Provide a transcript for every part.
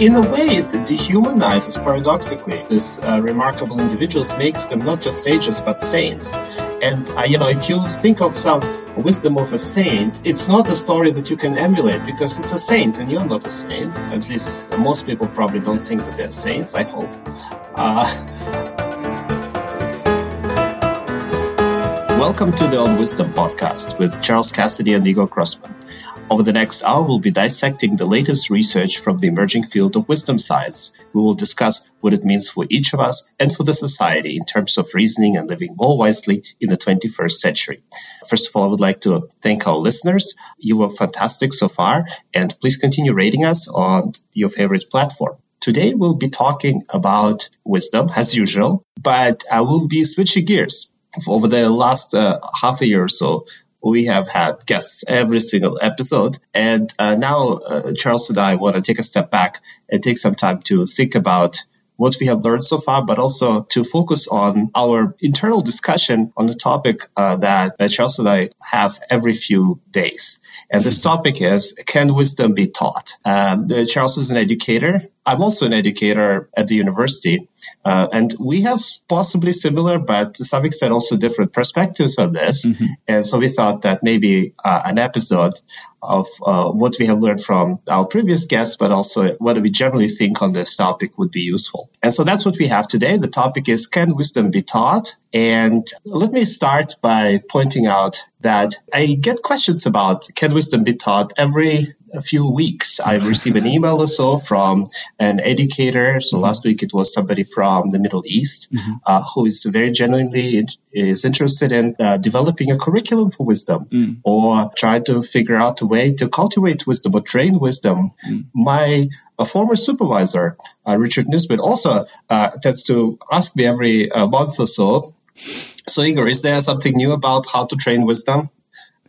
in a way, it dehumanizes, paradoxically, these uh, remarkable individuals, makes them not just sages but saints. And uh, you know, if you think of some wisdom of a saint, it's not a story that you can emulate because it's a saint, and you're not a saint. At least most people probably don't think that they're saints. I hope. Uh, welcome to the On Wisdom podcast with Charles Cassidy and Igor Grossmann. Over the next hour, we'll be dissecting the latest research from the emerging field of wisdom science. We will discuss what it means for each of us and for the society in terms of reasoning and living more wisely in the 21st century. First of all, I would like to thank our listeners. You were fantastic so far, and please continue rating us on your favorite platform. Today, we'll be talking about wisdom as usual, but I will be switching gears. Over the last uh, half a year or so, we have had guests every single episode. And uh, now uh, Charles and I want to take a step back and take some time to think about what we have learned so far, but also to focus on our internal discussion on the topic uh, that, Charles and I have every few days. And this topic is, can wisdom be taught? Um, Charles is an educator. I'm also an educator at the university. Uh, and we have possibly similar, but to some extent also different perspectives on this. Mm-hmm. And so we thought that maybe uh, an episode of uh, what we have learned from our previous guests, but also what we generally think on this topic would be useful. And so that's what we have today. The topic is Can wisdom be taught? And let me start by pointing out that I get questions about can wisdom be taught every a few weeks. I received an email or so from an educator. So mm-hmm. last week it was somebody from the Middle East mm-hmm. uh, who is very genuinely is interested in uh, developing a curriculum for wisdom mm. or try to figure out a way to cultivate wisdom or train wisdom. Mm. My a former supervisor, uh, Richard Nisbett, also uh, tends to ask me every uh, month or so. So, Igor, is there something new about how to train wisdom?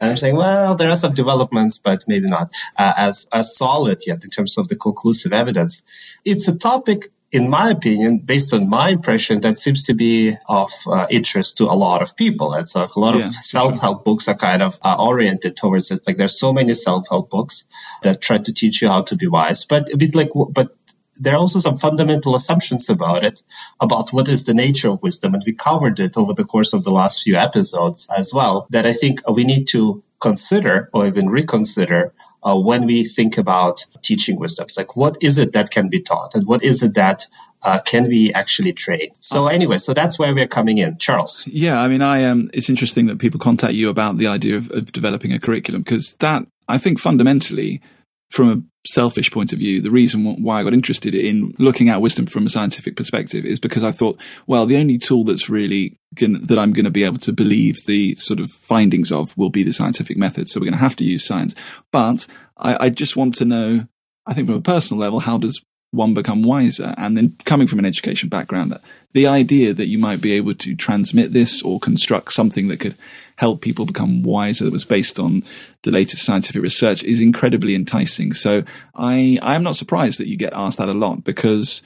And I'm saying, well, there are some developments, but maybe not uh, as as solid yet in terms of the conclusive evidence. It's a topic, in my opinion, based on my impression, that seems to be of uh, interest to a lot of people. It's a lot yeah, of self-help sure. books are kind of uh, oriented towards it. Like there's so many self-help books that try to teach you how to be wise, but a bit like, but there are also some fundamental assumptions about it, about what is the nature of wisdom. And we covered it over the course of the last few episodes as well, that I think we need to consider or even reconsider uh, when we think about teaching wisdoms. Like, what is it that can be taught? And what is it that uh, can we actually trade? So anyway, so that's where we're coming in. Charles. Yeah, I mean, I um, it's interesting that people contact you about the idea of, of developing a curriculum because that, I think fundamentally, from a selfish point of view, the reason why I got interested in looking at wisdom from a scientific perspective is because I thought, well, the only tool that's really gonna, that I'm going to be able to believe the sort of findings of will be the scientific method. So we're going to have to use science. But I, I just want to know, I think from a personal level, how does one become wiser. And then coming from an education background, the idea that you might be able to transmit this or construct something that could help people become wiser that was based on the latest scientific research is incredibly enticing. So I, I am not surprised that you get asked that a lot because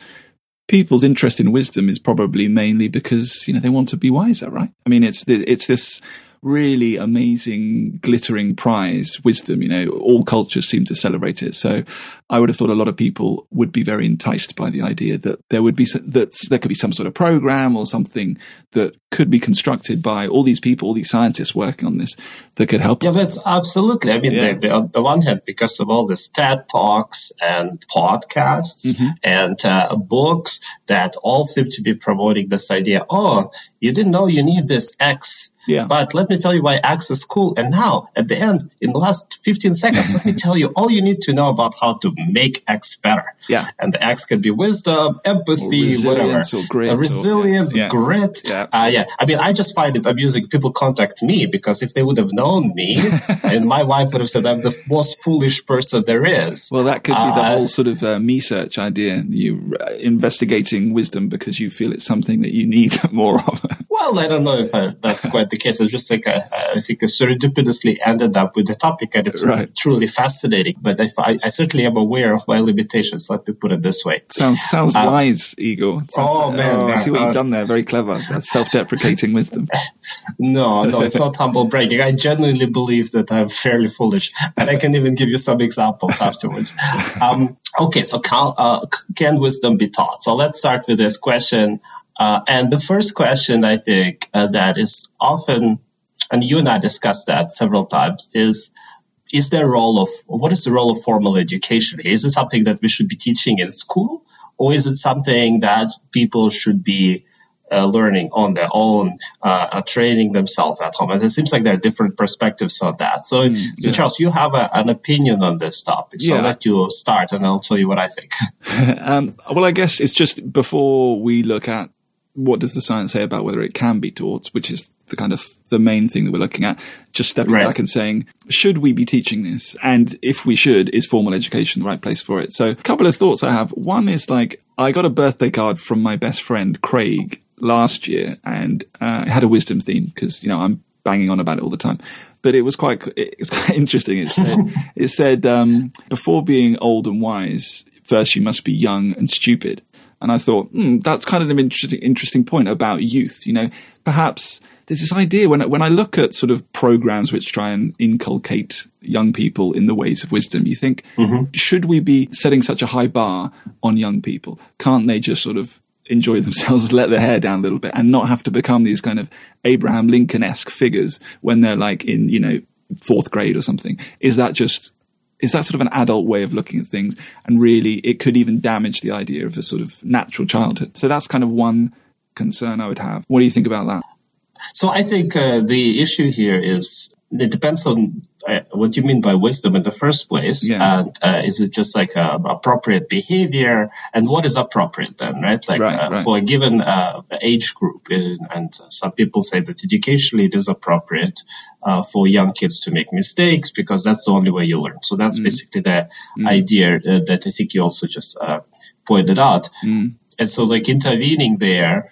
people's interest in wisdom is probably mainly because, you know, they want to be wiser, right? I mean, it's, it's this, really amazing, glittering prize, wisdom. You know, all cultures seem to celebrate it. So I would have thought a lot of people would be very enticed by the idea that there would be that there could be some sort of program or something that could be constructed by all these people, all these scientists working on this that could help. Yeah, us. that's absolutely. I mean, yeah. the, the, on the one hand, because of all the TED talks and podcasts mm-hmm. and uh, books that all seem to be promoting this idea. Oh, you didn't know you need this X yeah. But let me tell you why X is cool. And now, at the end, in the last 15 seconds, let me tell you all you need to know about how to make X better. Yeah. And the X can be wisdom, empathy, whatever. Or grit. Uh, resilience, yeah. grit. Yeah. Uh, yeah. I mean, I just find it amusing. People contact me because if they would have known me, and my wife would have said I'm the most foolish person there is. Well, that could be the uh, whole sort of uh, me search idea. You uh, investigating wisdom because you feel it's something that you need more of. Well, I don't know if uh, that's quite the case. It's just like uh, I think I serendipitously ended up with the topic, and it's right. truly fascinating. But I, I, certainly am aware of my limitations. Let me put it this way. Sounds sounds um, wise, Igor. Sounds, oh man, oh, man, see what you've done there. Very clever. That's self-deprecating wisdom. No, no, it's not humble bragging. I genuinely believe that I'm fairly foolish, and I can even give you some examples afterwards. Um, okay, so can, uh, can wisdom be taught? So let's start with this question. Uh, and the first question I think uh, that is often, and you and I discussed that several times, is is there a role of what is the role of formal education Is it something that we should be teaching in school, or is it something that people should be uh, learning on their own, uh, uh, training themselves at home. And it seems like there are different perspectives on that. So, mm, so Charles, you have a, an opinion on this topic. So yeah. I'll let you start and I'll tell you what I think. um, well, I guess it's just before we look at what does the science say about whether it can be taught, which is the kind of the main thing that we're looking at. Just stepping right. back and saying, should we be teaching this? And if we should, is formal education the right place for it? So a couple of thoughts I have. One is like, I got a birthday card from my best friend, Craig, last year, and uh, it had a wisdom theme because you know I'm banging on about it all the time. But it was quite it's quite interesting. It said, it said um, before being old and wise, first you must be young and stupid. And I thought hmm, that's kind of an interesting interesting point about youth. You know, perhaps there's this idea when when I look at sort of programs which try and inculcate young people in the ways of wisdom, you think mm-hmm. should we be setting such a high bar on young people? Can't they just sort of enjoy themselves, let their hair down a little bit, and not have to become these kind of Abraham Lincoln esque figures when they're like in you know fourth grade or something. Is that just is that sort of an adult way of looking at things? And really, it could even damage the idea of a sort of natural childhood. So that's kind of one concern I would have. What do you think about that? So I think uh, the issue here is it depends on what do you mean by wisdom in the first place? Yeah. And uh, is it just like uh, appropriate behavior? And what is appropriate then, right? Like right, uh, right. for a given uh, age group, and some people say that educationally it is appropriate uh, for young kids to make mistakes because that's the only way you learn. So that's mm. basically the mm. idea that I think you also just pointed out. Mm. And so, like intervening there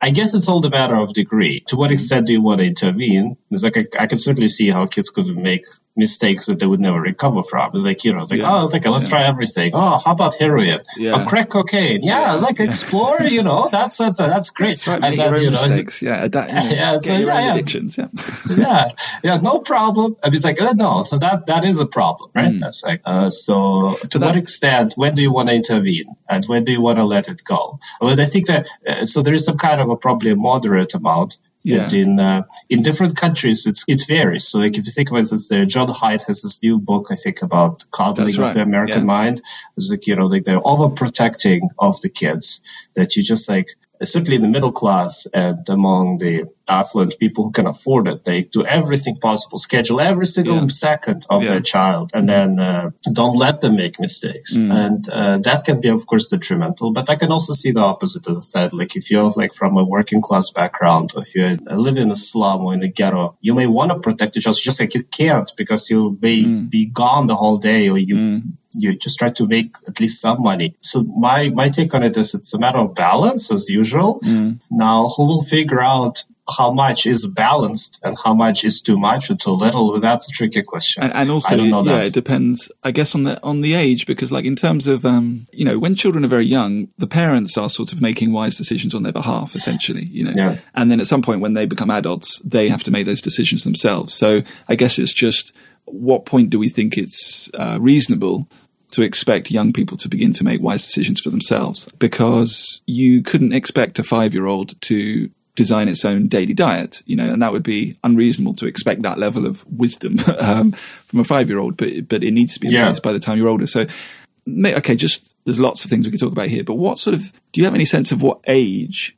I guess it's all the matter of degree. To what extent do you want to intervene? It's like I, I can certainly see how kids could make mistakes that they would never recover from. Like, you know, like, yeah. oh, like, let's yeah. try everything. Oh, how about heroin? Yeah. Oh, crack cocaine. Yeah, yeah. like explore, you know, that's, that's, that's great. That's right, and then, you know, mistakes. Yeah. Adapt, know, yeah. So, yeah, addictions. Yeah. yeah. Yeah. No problem. I mean, it's like, uh, no. So that, that is a problem, right? Mm. That's like, uh, so to that, what extent, when do you want to intervene and when do you want to let it go? Well, I think that, uh, so there is some kind of a probably a moderate amount yeah. in uh, in different countries, it's it varies. So, like if you think about this, uh, Jon Haidt has this new book, I think, about coddling right. of the American yeah. mind. It's like you know, like they're overprotecting of the kids. That you just like certainly in the middle class and among the affluent people who can afford it, they do everything possible, schedule every single yeah. second of yeah. their child, and then uh, don't let them make mistakes. Mm. And uh, that can be, of course, detrimental. But I can also see the opposite, as I said. Like if you're like from a working class background, or if you live in a slum or in a ghetto, you may want to protect your child, just like you can't because you may mm. be gone the whole day, or you. Mm you just try to make at least some money. So my, my take on it is it's a matter of balance as usual. Mm. Now, who will figure out how much is balanced and how much is too much or too little that's a tricky question and, and also yeah that. it depends i guess on the on the age because like in terms of um you know when children are very young the parents are sort of making wise decisions on their behalf essentially you know yeah. and then at some point when they become adults they have to make those decisions themselves so i guess it's just what point do we think it's uh, reasonable to expect young people to begin to make wise decisions for themselves because you couldn't expect a five year old to design its own daily diet, you know, and that would be unreasonable to expect that level of wisdom um, from a five year old, but, but it needs to be in yeah. place by the time you're older. So, okay, just there's lots of things we could talk about here, but what sort of, do you have any sense of what age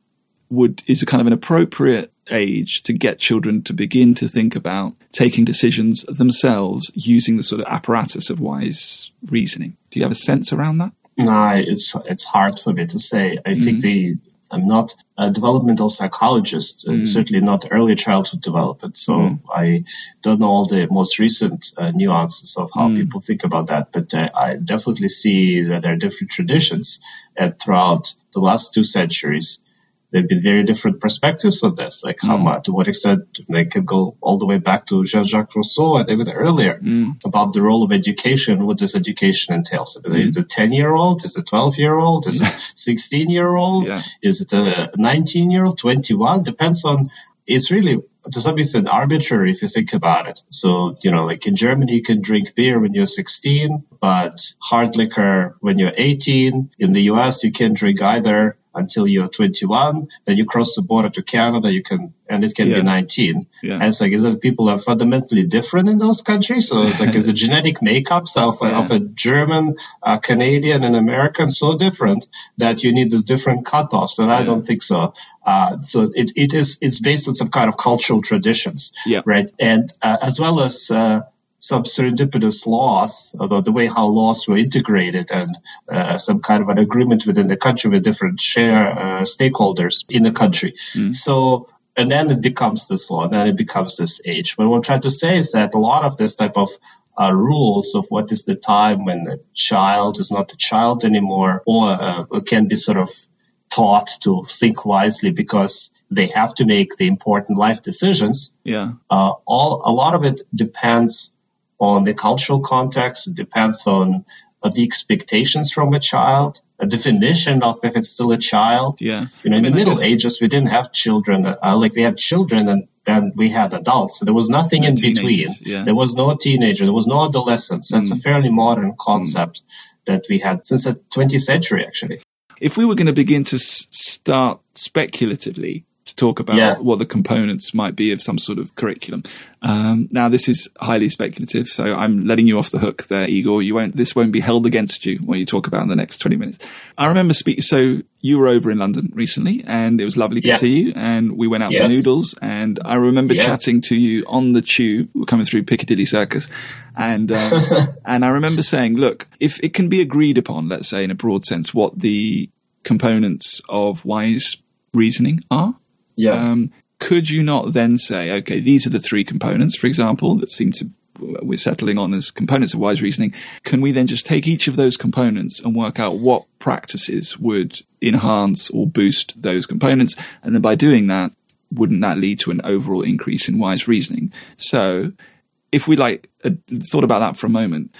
would, is a kind of an appropriate age to get children to begin to think about taking decisions themselves using the sort of apparatus of wise reasoning. Do you have a sense around that? No, it's it's hard for me to say. I mm think the I'm not a developmental psychologist, mm certainly not early childhood development. So mm I don't know all the most recent uh, nuances of how mm people think about that. But uh, I definitely see that there are different traditions. And throughout the last two centuries, there'd be very different perspectives on this, like how mm. much, to what extent they could go all the way back to Jean-Jacques Rousseau and even earlier mm. about the role of education, what does education entail. So mm. Is it a 10 year old? Is it a 12 year old? Is it a 16 year old? Yeah. Is it a 19 year old? 21? Depends on, it's really to some extent arbitrary if you think about it. So, you know, like in Germany, you can drink beer when you're 16, but hard liquor when you're 18. In the US, you can't drink either until you're 21. Then you cross the border to Canada, you can, and it can yeah. be 19. Yeah. And it's like, is it people are fundamentally different in those countries? So it's like, is the genetic makeups of, yeah. of a German, uh, Canadian, and American so different that you need these different cutoffs? And I don't think so. Uh, so it, it is, it's based on some kind of cultural traditions, right? And, uh, as well as, uh, some serendipitous laws, although the way how laws were integrated and uh, some kind of an agreement within the country with different share uh, stakeholders in the country. Mm. So, and then it becomes this law, and then it becomes this age. But what I'm trying to say is that a lot of this type of uh, rules of what is the time when a child is not a child anymore, or uh, can be sort of taught to think wisely because they have to make the important life decisions. Yeah. Uh, all a lot of it depends on the cultural context. It depends on uh, the expectations from a child, a definition of if it's still a child. Yeah. You know, in I mean, the Middle guess... Ages, we didn't have children. Uh, like we had children and then we had adults. So there was nothing in between. Yeah. There was no teenager. There was no adolescence. That's mm. a fairly modern concept mm. that we had since the 20th century, actually. If we were going to begin to s- start speculatively, talk about yeah. what the components might be of some sort of curriculum. Um, now, this is highly speculative, so I'm letting you off the hook there, Igor. You won't. This won't be held against you when you talk about in the next 20 minutes. I remember speaking. So you were over in London recently, and it was lovely to yeah. see you. And we went out yes. for noodles, and I remember yeah. chatting to you on the tube. We're coming through Piccadilly Circus, and um, and I remember saying, look, if it can be agreed upon, let's say in a broad sense, what the components of wise reasoning are yeah. Um, could you not then say, okay, these are the three components, for example, that seem to we're settling on as components of wise reasoning. Can we then just take each of those components and work out what practices would enhance or boost those components? And then by doing that, wouldn't that lead to an overall increase in wise reasoning? So if we like uh, thought about that for a moment,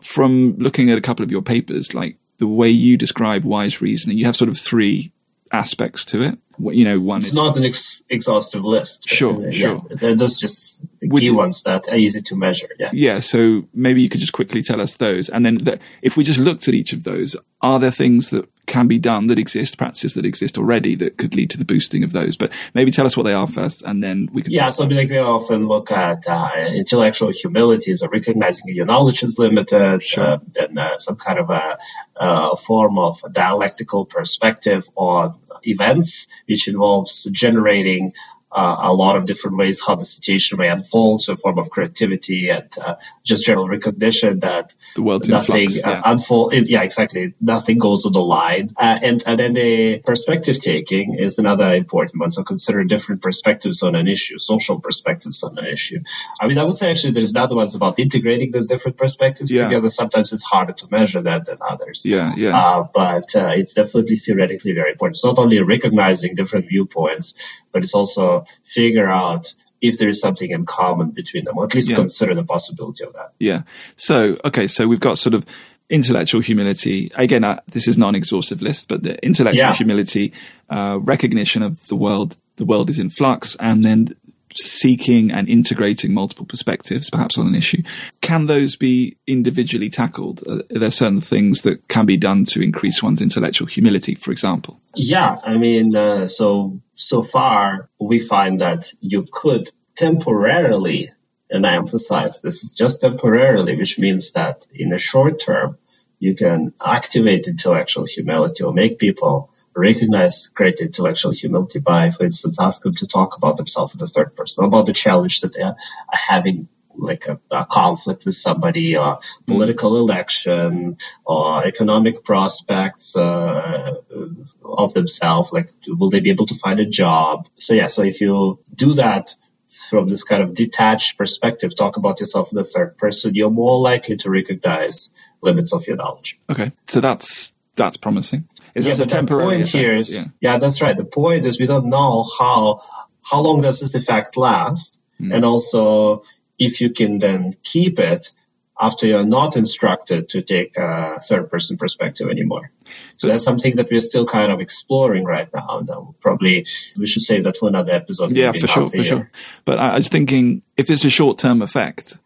from looking at a couple of your papers, like the way you describe wise reasoning, you have sort of three aspects to it you know, one. It's is, not an ex- exhaustive list. Sure, uh, sure. Yeah, those just the Would key you, ones that are easy to measure. Yeah. Yeah. So maybe you could just quickly tell us those, and then the, if we just looked at each of those, are there things that can be done that exist, practices that exist already that could lead to the boosting of those? But maybe tell us what they are first, and then we could. Yeah. So like we often look at uh, intellectual humility, so recognizing your knowledge is limited, sure. uh, then uh, some kind of a, a form of dialectical perspective on events, which involves generating uh, a lot of different ways how the situation may unfold, so a form of creativity and uh, just general recognition that the world's nothing flux, yeah. uh, unfold is yeah exactly nothing goes on the line, uh, and and then the perspective taking is another important one. So consider different perspectives on an issue, social perspectives on an issue. I mean, I would say actually there's other ones about integrating these different perspectives yeah. together. Sometimes it's harder to measure that than others. Yeah, yeah. Uh, but uh, it's definitely theoretically very important. It's not only recognizing different viewpoints, but it's also figure out if there is something in common between them, or at least yeah. consider the possibility of that. Yeah. So, okay, so we've got sort of intellectual humility. Again, uh, this is not an exhaustive list, but the intellectual yeah. humility, uh, recognition of the world, the world is in flux, and then seeking and integrating multiple perspectives, perhaps on an issue. Can those be individually tackled? Are there certain things that can be done to increase one's intellectual humility, for example? Yeah, I mean, uh, so so far we find that you could temporarily, and I emphasize this is just temporarily, which means that in the short term you can activate intellectual humility or make people recognize great intellectual humility by, for instance, ask them to talk about themselves in the third person, about the challenge that they are uh, having like a, a, conflict with somebody or political election or economic prospects uh, uh, of themselves like will they be able to find a job? So yeah so if you do that from this kind of detached perspective talk about yourself in the third person you're more likely to recognize limits of your knowledge. Okay so that's that's promising Is yeah, that a the temporary point effect? here is, Yeah. yeah. that's right. The point is we don't know how how long does this effect last, Hmm. and also if you can then keep it after you're not instructed to take a third person perspective anymore. So that's something that we're still kind of exploring right now. And um, probably we should save that for another episode. Yeah, for sure, for year. sure. But I, I was thinking if it's a short term effect,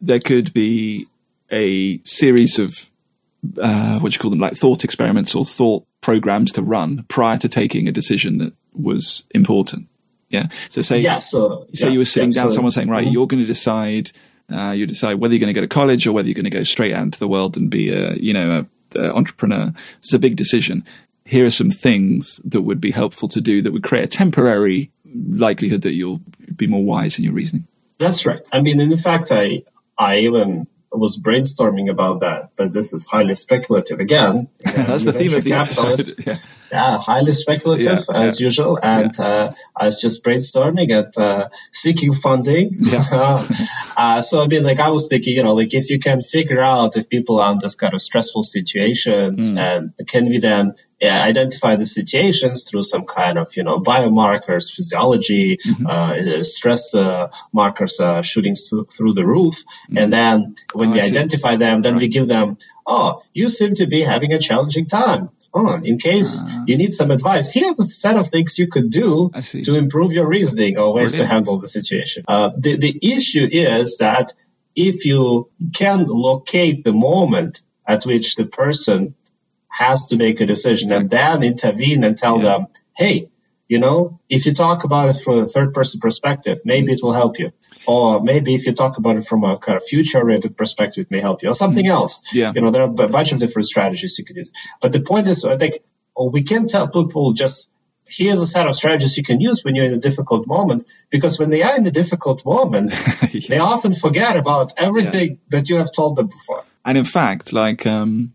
there could be a series of uh, what do you call them, like thought experiments or thought programs to run prior to taking a decision that was important. Yeah. So say Yeah, so say yeah, you were sitting yeah, down, so- someone saying, right, Mhm. you're going to decide, uh, you decide whether you're going to go to college or whether you're going to go straight out into the world and be a, you know, a, a entrepreneur. It's a big decision. Here are some things that would be helpful to do that would create a temporary likelihood that you'll be more wise in your reasoning. That's right. I mean, in fact, I I even was brainstorming about that, but this is highly speculative again. That's the theme of the episode. Yeah. Yeah, highly speculative Yeah, as usual. And uh, I was just brainstorming and uh, seeking funding. uh, so I mean, like I was thinking, you know, like if you can figure out if people are in this kind of stressful situations, Mm. and can we then yeah, identify the situations through some kind of, you know, biomarkers, physiology, Mm-hmm. uh, stress uh, markers uh, shooting th- through the roof, and then when Oh, we I see. identify them, then we give them, oh, you seem to be having a challenging time. Oh, in case you need some advice, here's the set of things you could do Ah. To improve your reasoning or ways Brilliant. to handle the situation. Uh, the, the issue is that if you can locate the moment at which the person has to make a decision and then intervene and tell Yeah. them, hey, you know, if you talk about it from a third person perspective, maybe it will help you. Or maybe if you talk about it from a kind of future oriented perspective, it may help you. Or something else. Yeah. You know, there are a bunch of different strategies you could use. But the point is, I think, oh, we can't tell people just, here's a set of strategies you can use when you're in a difficult moment, because when they are in a difficult moment, they often forget about everything that you have told them before. And in fact, like um,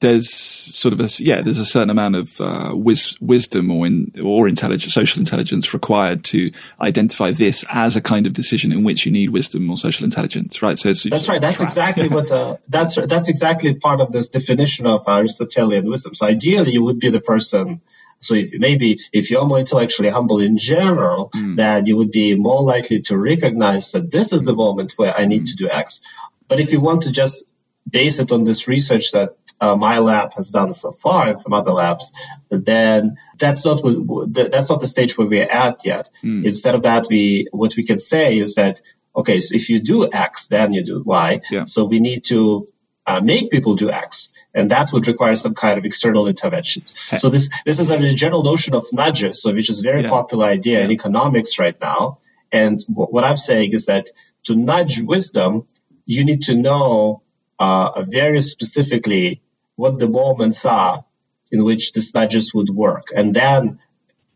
there's sort of a yeah, there's a certain amount of uh, wis- wisdom or in or intelligence, social intelligence required to identify this as a kind of decision in which you need wisdom or social intelligence, right? So That's right. That's exactly what. Uh, that's that's exactly part of this definition of Aristotelian wisdom. So ideally, you would be the person. So if, maybe if you're more intellectually humble in general, then you would be more likely to recognize that this is the moment where I need to do X. But if you want to just base it on this research that uh, my lab has done so far and some other labs, then that's not what, that's not the stage where we're at yet. Instead of that, we what we can say is that okay, so if you do X, then you do Y. Yeah. So we need to uh, make people do X, and that would require some kind of external interventions. So this this is a general notion of nudges, so which is a very Yeah. popular idea in economics right now. And wh- what I'm saying is that to nudge wisdom, you need to know uh, very specifically what the moments are in which these nudges would work, and then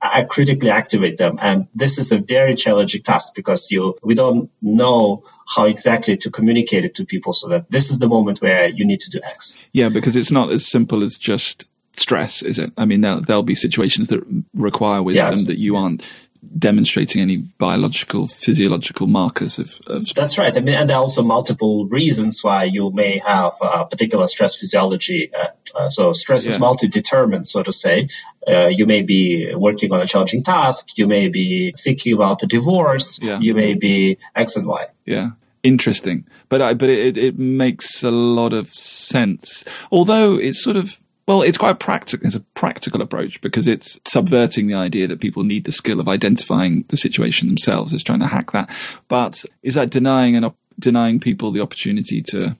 I critically activate them. And this is a very challenging task because you we don't know how exactly to communicate it to people so that this is the moment where you need to do X. Yeah, because it's not as simple as just stress, is it? I mean, there'll, there'll be situations that require wisdom Yes. that you aren't demonstrating any biological, physiological markers of, of That's right. I mean, and there are also multiple reasons why you may have a particular stress physiology. Uh, uh, so stress is multi-determined, so to say. Uh, you may be working on a challenging task. You may be thinking about a divorce. Yeah. You may be X and Y. Yeah, interesting. But I, but it, it makes a lot of sense. Although it's sort of well, it's quite practical. It's a practical approach because it's subverting the idea that people need the skill of identifying the situation themselves. It's trying to hack that. But is that denying and op- denying people the opportunity to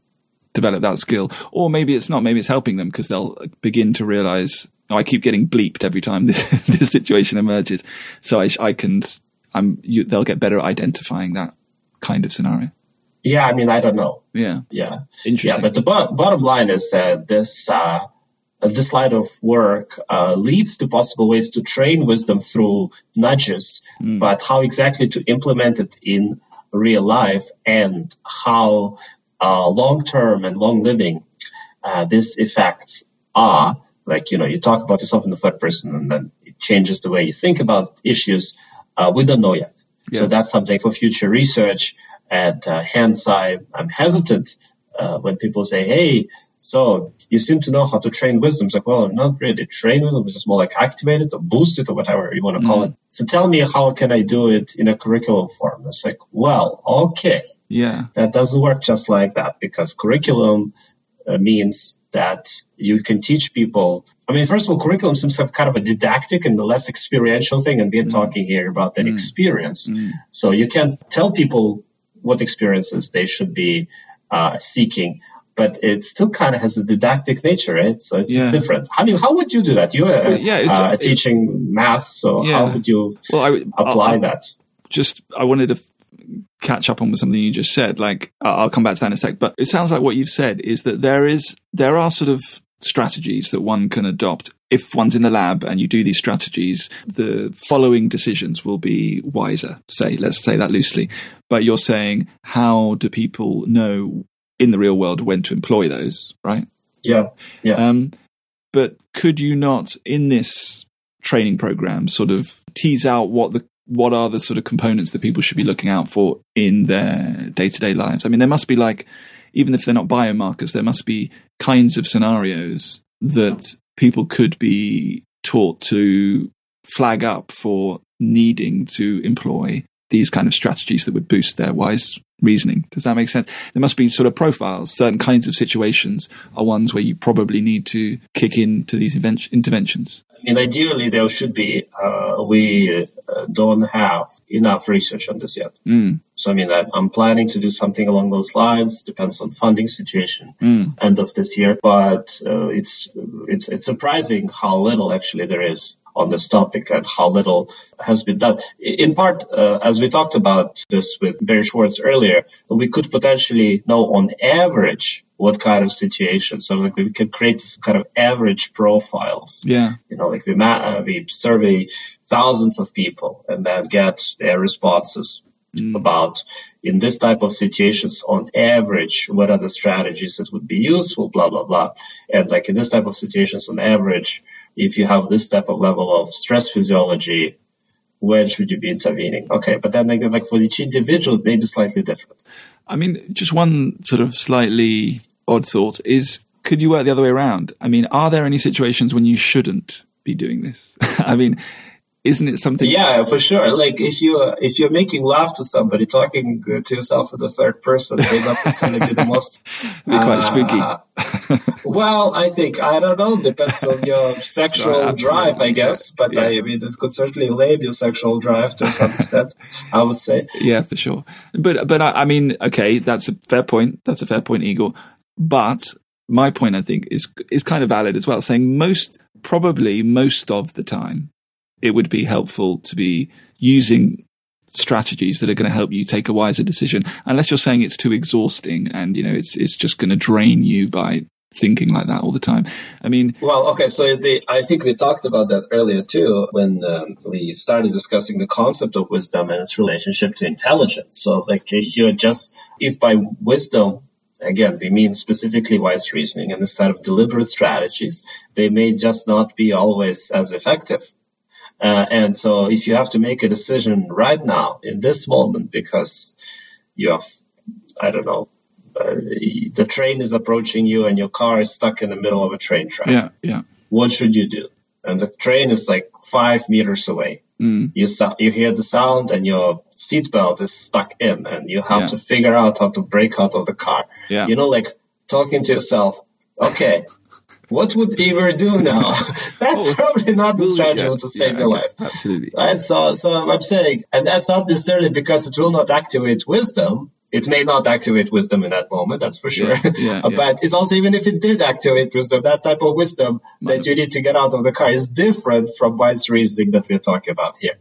develop that skill? Or maybe it's not. Maybe it's helping them because they'll begin to realize. Oh, I keep getting bleeped every time this, this situation emerges, so I, I can. I'm. You, they'll get better at identifying that kind of scenario. Yeah, I mean, I don't know. Yeah, Yeah. interesting. Yeah, but the bo- bottom line is that this uh, this line of work uh, leads to possible ways to train wisdom through nudges, but how exactly to implement it in real life and how uh, long term and long living uh, these effects are. Like you know, you talk about yourself in the third person, and then it changes the way you think about issues. Uh, we don't know yet. Yeah. So that's something for future research. And uh, hence, I, I'm hesitant uh, when people say, "Hey, so you seem to know how to train wisdom. It's like, well, not really train wisdom, it's just more like activate it or boost it or whatever you want to call mm. it. So tell me, how can I do it in a curriculum form? It's like, well, okay. Yeah. That doesn't work just like that because curriculum uh, means that you can teach people. I mean, first of all, curriculum seems to have kind of a didactic and the less experiential thing. And we're mm. talking here about that mm. experience. Mm. So you can't tell people what experiences they should be uh, seeking but it still kind of has a didactic nature, right? So it's, yeah. it's, different. I mean, how would you do that? You're uh, yeah, uh, teaching math, so yeah. how would you well, I, apply I, that? Just, I wanted to catch up on something you just said. Like, I'll come back to that in a sec. But it sounds like what you've said is that there is, there are sort of strategies that one can adopt. If one's in the lab and you do these strategies, the following decisions will be wiser. Say, let's say that loosely. But you're saying, how do people know in the real world when to employ those, right? Yeah, yeah. Um, but could you not, in this training program, sort of tease out what the what are the sort of components that people should be looking out for in their day to day lives? I mean, there must be like, even if they're not biomarkers, there must be kinds of scenarios that people could be taught to flag up for needing to employ these kind of strategies that would boost their wise reasoning. Does that make sense? There must be sort of profiles. Certain kinds of situations are ones where you probably need to kick into these interventions. I mean, ideally, there should be. Uh, we uh, don't have enough research on this yet. Mm. So, I mean, I, am planning to do something along those lines. Depends on funding situation mm. end of this year. But uh, it's it's it's surprising how little actually there is on this topic and how little has been done. In part, uh, as we talked about this with Barry Schwartz earlier, we could potentially know on average what kind of situation. So like we could create some kind of average profiles. Yeah. You know, like we, ma- we survey thousands of people and then get their responses mm. about in this type of situations on average what are the strategies that would be useful blah blah blah. And like in this type of situations on average if you have this type of level of stress physiology when should you be intervening? Okay but then like, like for each individual it may be slightly different. I mean just one sort of slightly odd thought is could you work the other way around? I mean are there any situations when you shouldn't be doing this? I mean isn't it something? Yeah, for sure. Like if you uh, if you're making love to somebody, talking to yourself in the third person may not necessarily be the most be quite uh, spooky. well, I think I don't know. Depends on your sexual right, drive, I guess. But yeah. I mean, it could certainly lame your sexual drive to some extent. I would say. Yeah, for sure. But but I, I mean, okay, that's a fair point. That's a fair point, Igor. But my point, I think, is is kind of valid as well. Saying most, probably most of the time, it would be helpful to be using strategies that are going to help you take a wiser decision. Unless you're saying it's too exhausting and you know it's it's just going to drain you by thinking like that all the time. I mean well okay so the, i think we talked about that earlier too when um, we started discussing the concept of wisdom and its relationship to intelligence. So like if you just if by wisdom again, we mean specifically wise reasoning and instead of deliberate strategies, they may just not be always as effective. Uh, and so if you have to make a decision right now in this moment because you have, I don't know, uh, the train is approaching you and your car is stuck in the middle of a train track. Yeah, yeah. What should you do? And the train is like five meters away. Mm. You you hear the sound and your seatbelt is stuck in, and you have yeah. to figure out how to break out of the car. Yeah. You know, like talking to yourself. Okay, what would Igor do now? that's oh, probably not the strategy yeah, to save yeah, your life. Absolutely. Right? So, so I'm saying, and that's not necessarily because it will not activate wisdom. It may not activate wisdom in that moment, that's for sure. Yeah, but it's also, even if it did activate wisdom, that type of wisdom that you need to get out of the car is different from wise reasoning that we're talking about here.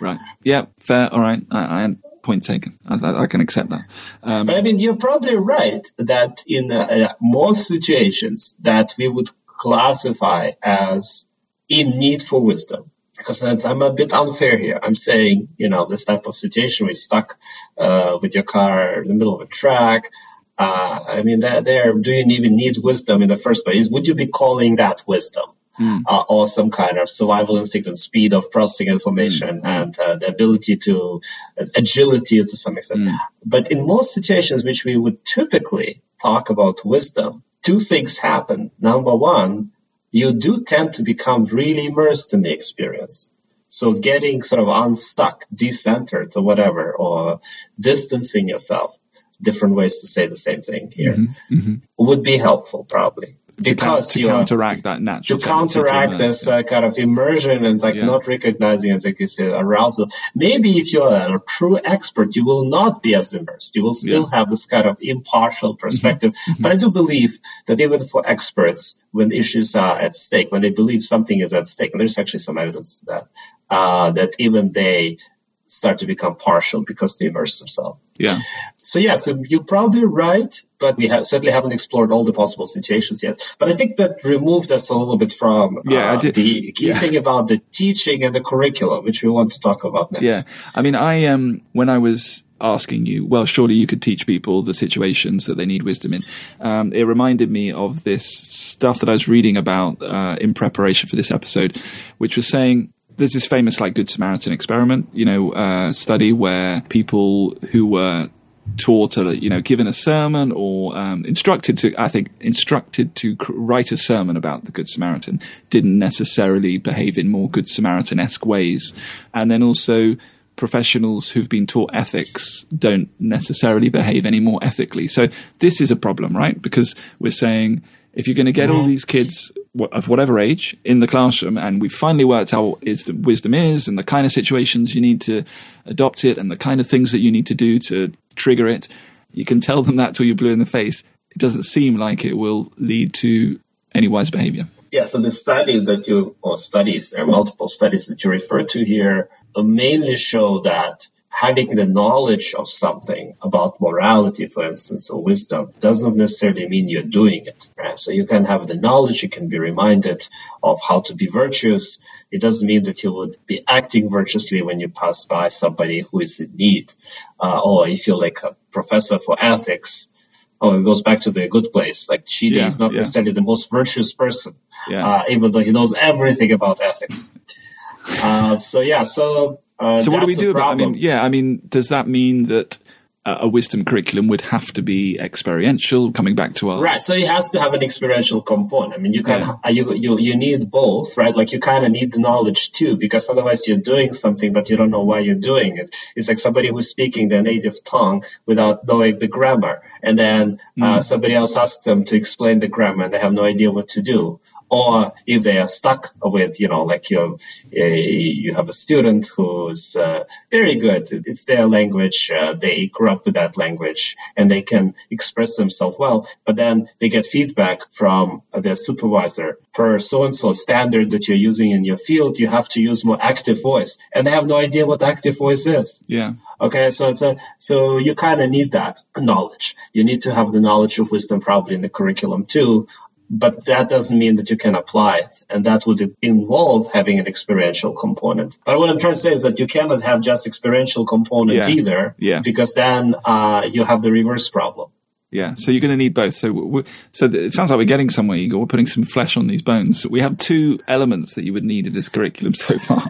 Right. Yeah, fair. All right. I, I point taken. I, I can accept that. Um, I mean, you're probably right that in uh, most situations that we would classify as in need for wisdom. Because I'm a bit unfair here. I'm saying, you know, this type of situation where you're stuck uh, with your car in the middle of a track. Uh, I mean, there, do you even need wisdom in the first place? Would you be calling that wisdom? Mm. uh, or some kind of survival instinct and speed of processing information mm. and uh, the ability to uh, agility to some extent. Mm. But in most situations which we would typically talk about wisdom, two things happen. Number one, you do tend to become really immersed in the experience. So getting sort of unstuck, decentered or whatever, or distancing yourself, different ways to say the same thing here, mm-hmm, mm-hmm. would be helpful probably because to, to you counteract that natural to counteract this uh, kind of immersion and like yeah. not recognizing it like you say arousal maybe if you're a true expert you will not be as immersed you will still yeah. have this kind of impartial perspective mm-hmm. but i do believe that even for experts when issues are at stake when they believe something is at stake and there's actually some evidence that uh, that even they start to become partial because they immerse themselves. Yeah. So yeah, so you're probably right, but we have certainly haven't explored all the possible situations yet. But I think that removed us a little bit from yeah, uh, the key yeah. thing about the teaching and the curriculum, which we want to talk about next. Yeah. I mean, I um when I was asking you, well, surely you could teach people the situations that they need wisdom in. Um, it reminded me of this stuff that I was reading about uh, in preparation for this episode, which was saying there's this famous like Good Samaritan experiment, you know, uh, study where people who were taught, a, you know, given a sermon or um, instructed to, I think, instructed to write a sermon about the Good Samaritan didn't necessarily behave in more Good Samaritan esque ways. And then also, professionals who've been taught ethics don't necessarily behave any more ethically. So this is a problem, right? Because we're saying if you're going to get all mm-hmm. these kids of whatever age in the classroom, and we've finally worked out what wisdom is and the kind of situations you need to adopt it and the kind of things that you need to do to trigger it, you can tell them that till you're blue in the face. It doesn't seem like it will lead to any wise behavior. Yeah, so the study that you, or studies, there are multiple studies that you refer to here, mainly show that having the knowledge of something about morality, for instance, or wisdom, doesn't necessarily mean you're doing it. Right? So you can have the knowledge, you can be reminded of how to be virtuous. It doesn't mean that you would be acting virtuously when you pass by somebody who is in need, uh, or if you're like a professor for ethics. Oh, it goes back to the good place. Like Chidi yeah, is not yeah. necessarily the most virtuous person, yeah. uh, even though he knows everything about ethics. Uh, so yeah, so uh, so what do we do about? I mean, yeah, I mean, does that mean that uh, a wisdom curriculum would have to be experiential? Coming back to our right, so it has to have an experiential component. I mean, you can yeah. Uh, you you you need both, right? Like you kind of need the knowledge too, because otherwise you're doing something but you don't know why you're doing it. It's like somebody who's speaking their native tongue without knowing the grammar, and then uh, mm. somebody else asks them to explain the grammar, and they have no idea what to do or if they are stuck with, you know, like you you have a student who's uh, very good, it's their language, uh, they grew up with that language, and they can express themselves well, but then they get feedback from their supervisor for so and so standard that you're using in your field, you have to use more active voice, and they have no idea what active voice is. Yeah. Okay, so it's a, so you kind of need that knowledge. You need to have the knowledge of wisdom probably in the curriculum too, but that doesn't mean that you can apply it. And that would involve having an experiential component. But what I'm trying to say is that you cannot have just experiential component yeah. either, yeah. because then uh, you have the reverse problem. Yeah, so you're going to need both. So, so it sounds like we're getting somewhere. Igor. We're putting some flesh on these bones. We have two elements that you would need in this curriculum so far.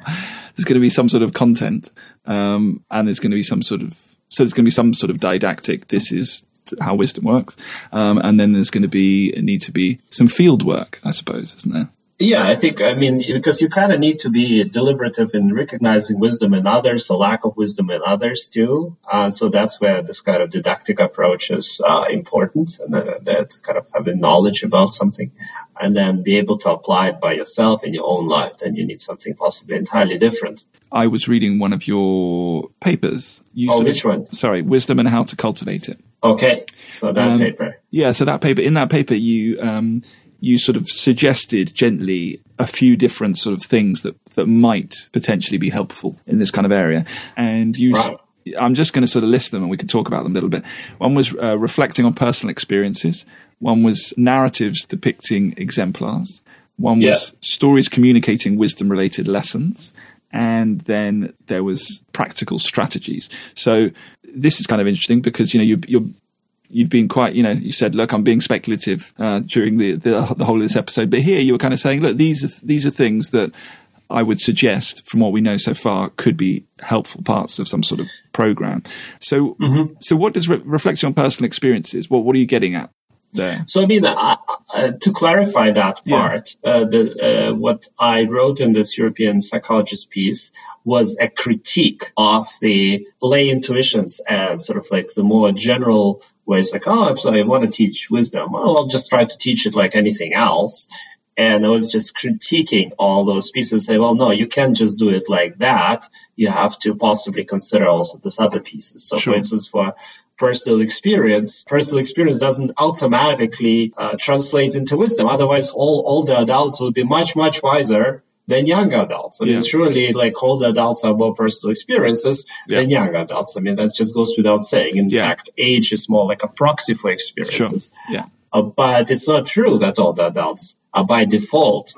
there's going to be some sort of content, um, and there's going to be some sort of so there's going to be some sort of didactic. This is how wisdom works. Um, and then there's going to be need to be some field work, I suppose, isn't there? Yeah, I think, I mean, because you kind of need to be deliberative in recognizing wisdom in others, a lack of wisdom in others too. Uh, so that's where this kind of didactic approach is uh, important and uh, that kind of having knowledge about something and then be able to apply it by yourself in your own life. Then you need something possibly entirely different. I was reading one of your papers. You oh, which of, one? Sorry, Wisdom and How to Cultivate It. Okay, so that um, paper. Yeah, so that paper. In that paper, you um, you sort of suggested gently a few different sort of things that that might potentially be helpful in this kind of area, and you. I'm just going to sort of list them, and we can talk about them a little bit. One was uh, reflecting on personal experiences. One was narratives depicting exemplars. One was yeah. stories communicating wisdom related lessons and then there was practical strategies. So this is kind of interesting because you know you, you're you've been quite, you know, you said, look, I'm being speculative uh, during the, the, the whole of this episode, but here you were kind of saying, look, these are these are things that I would suggest, from what we know so far, could be helpful parts of some sort of program. So, mm-hmm. so what does re- reflecting on personal experiences? What what are you getting at there. So I mean, uh, to clarify that part, yeah. uh, the, uh, what I wrote in this European psychologist piece was a critique of the lay intuitions as sort of like the more general ways, like, oh, I want to teach wisdom. Well, I'll just try to teach it like anything else. And I was just critiquing all those pieces, say, well, no, you can't just do it like that. You have to possibly consider also this other pieces. So, sure. for instance, for personal experience, personal experience doesn't automatically uh, translate into wisdom. Otherwise, all older adults would be much, much wiser than young adults. I mean, yeah. surely like older adults have more personal experiences yeah. than young adults. I mean, that just goes without saying. In yeah. fact, age is more like a proxy for experiences. Sure. Yeah. Uh, but it's not true that older adults are by default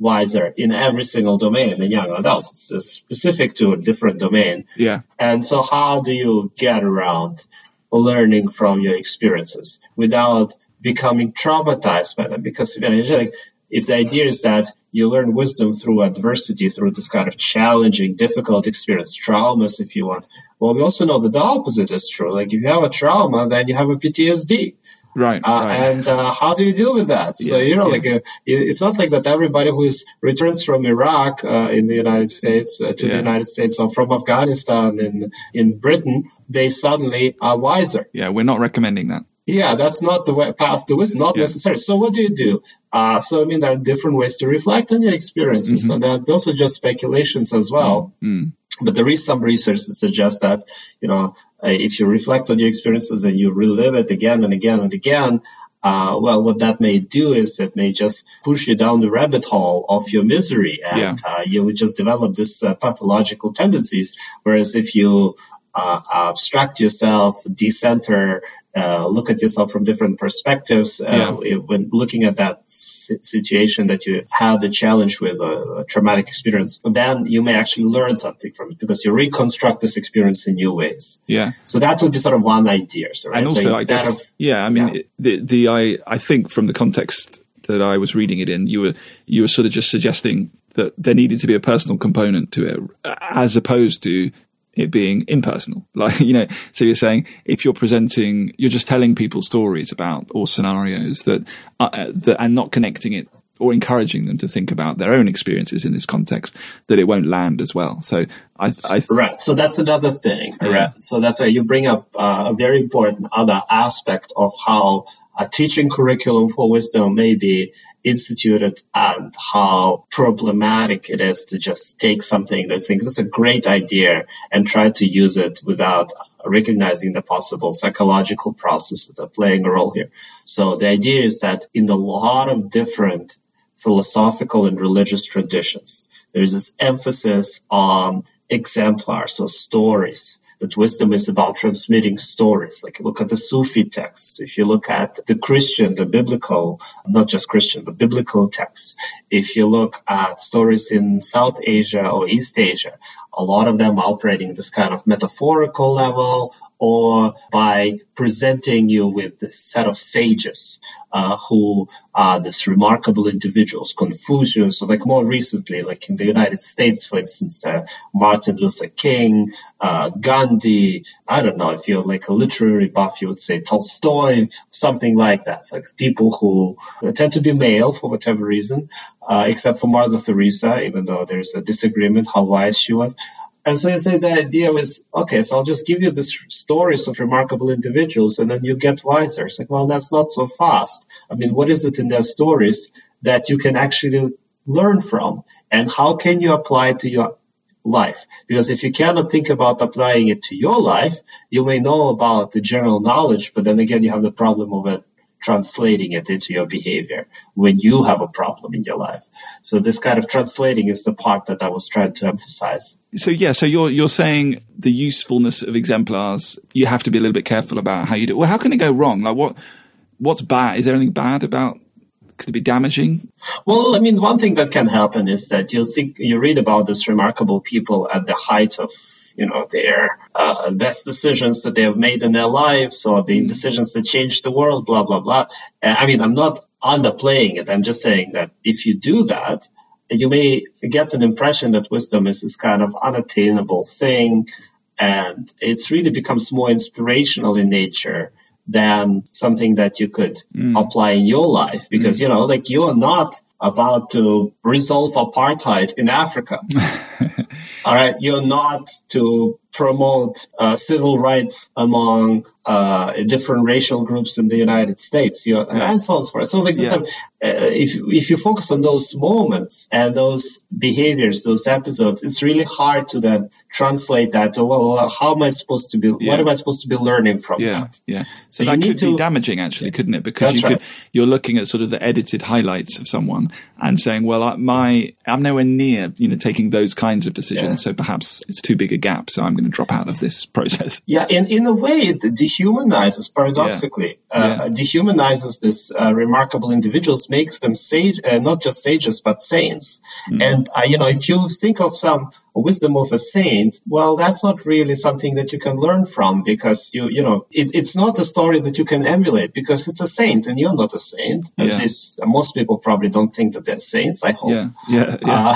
wiser in every single domain than young adults. It's specific to a different domain. Yeah. And so how do you get around learning from your experiences without becoming traumatized by them? Because you know, like, if the idea is that you learn wisdom through adversity, through this kind of challenging, difficult experience, traumas, if you want. Well, we also know that the opposite is true. Like if you have a trauma, then you have a PTSD. Right, uh, right. And uh, how do you deal with that? Yeah, so you know, yeah. like uh, it's not like that. Everybody who returns from Iraq uh, in the United States uh, to yeah. the United States or from Afghanistan in in Britain, they suddenly are wiser. Yeah, we're not recommending that. Yeah, that's not the way, path to wisdom, not necessary. So what do you do? Uh, so I mean, there are different ways to reflect on your experiences, mm-hmm. and those are just speculations as well. Mm-hmm. But there is some research that suggests that, you know, uh, if you reflect on your experiences and you relive it again and again and again, uh, well, what that may do is it may just push you down the rabbit hole of your misery, and yeah. uh, you would just develop this uh, pathological tendencies. Whereas if you uh, abstract yourself, decenter, uh, look at yourself from different perspectives. Uh, yeah. When looking at that situation that you had the challenge with a, a, traumatic experience, then you may actually learn something from it because you reconstruct this experience in new ways. Yeah. So that would be sort of one idea. So, right? And also, so I guess, of, yeah, I mean, yeah. the, the, I, I think from the context that I was reading it in, you were, you were sort of just suggesting that there needed to be a personal component to it as opposed to it being impersonal. Like, you know, so you're saying if you're presenting, you're just telling people stories about or scenarios that, uh, that and not connecting it or encouraging them to think about their own experiences in this context, that it won't land as well. So I, I th- right. So that's another thing. Yeah. Right. So that's why you bring up uh, a very important other aspect of how a teaching curriculum for wisdom may be instituted and how problematic it is to just take something that think this is a great idea and try to use it without recognizing the possible psychological processes that are playing a role here. So the idea is that in a lot of different philosophical and religious traditions, there's this emphasis on exemplars, so stories, that wisdom is about transmitting stories. Like look at the Sufi texts. If you look at the Christian, the biblical, not just Christian, but biblical texts. If you look at stories in South Asia or East Asia, a lot of them are operating this kind of metaphorical level or by presenting you with this set of sages uh, who are these remarkable individuals, Confucius, or like more recently, like in the United States, for instance, uh, Martin Luther King, uh, Gandhi. I don't know if you're like a literary buff, you would say Tolstoy, something like that. Like people who tend to be male for whatever reason, uh, except for Mother Teresa, even though there's a disagreement how wise she was. And so you say the idea was, okay, so I'll just give you the stories of remarkable individuals and then you get wiser. It's like, well, that's not so fast. I mean, what is it in their stories that you can actually learn from? And how can you apply it to your life? Because if you cannot think about applying it to your life, you may know about the general knowledge, but then again, you have the problem of it translating it into your behavior when you have a problem in your life. So this kind of translating is the part that I was trying to emphasize. So yeah, so you're you're saying the usefulness of exemplars. You have to be a little bit careful about how you do. Well, how can it go wrong? Like what what's bad? Is there anything bad about? Could it be damaging? Well, I mean, one thing that can happen is that you think you read about these remarkable people at the height of you know, their uh, best decisions that they have made in their lives or the mm. decisions that changed the world, blah, blah, blah. Uh, I mean, I'm not underplaying it. I'm just saying that if you do that, you may get an impression that wisdom is this kind of unattainable thing and it's really becomes more inspirational in nature than something that you could mm. apply in your life because, mm. you know, like you are not about to resolve apartheid in Africa. All right. You're not to promote uh, civil rights among uh, different racial groups in the United States, you know, yeah. and so on and so forth. So like yeah. uh, if if you focus on those moments and those behaviors, those episodes, it's really hard to then translate that to well, how am I supposed to be? Yeah. What am I supposed to be learning from yeah. that? Yeah. So that could to, be damaging, actually, couldn't it? Because you right. could you're looking at sort of the edited highlights of someone and saying, well, I, my I'm nowhere near you know taking those kinds of decisions, so perhaps it's too big a gap. So I'm going to drop out of this process. Yeah, in, in a way, it dehumanizes, paradoxically, yeah. Uh, yeah. dehumanizes this uh, remarkable individuals, makes them sage, uh, not just sages, but saints. Mm. And, uh, you know, if you think of some wisdom of a saint, well, that's not really something that you can learn from because you, you know, it, it's not a story that you can emulate because it's a saint and you're not a saint. At yeah. least most people probably don't think that they're saints, I hope. Yeah, yeah, yeah.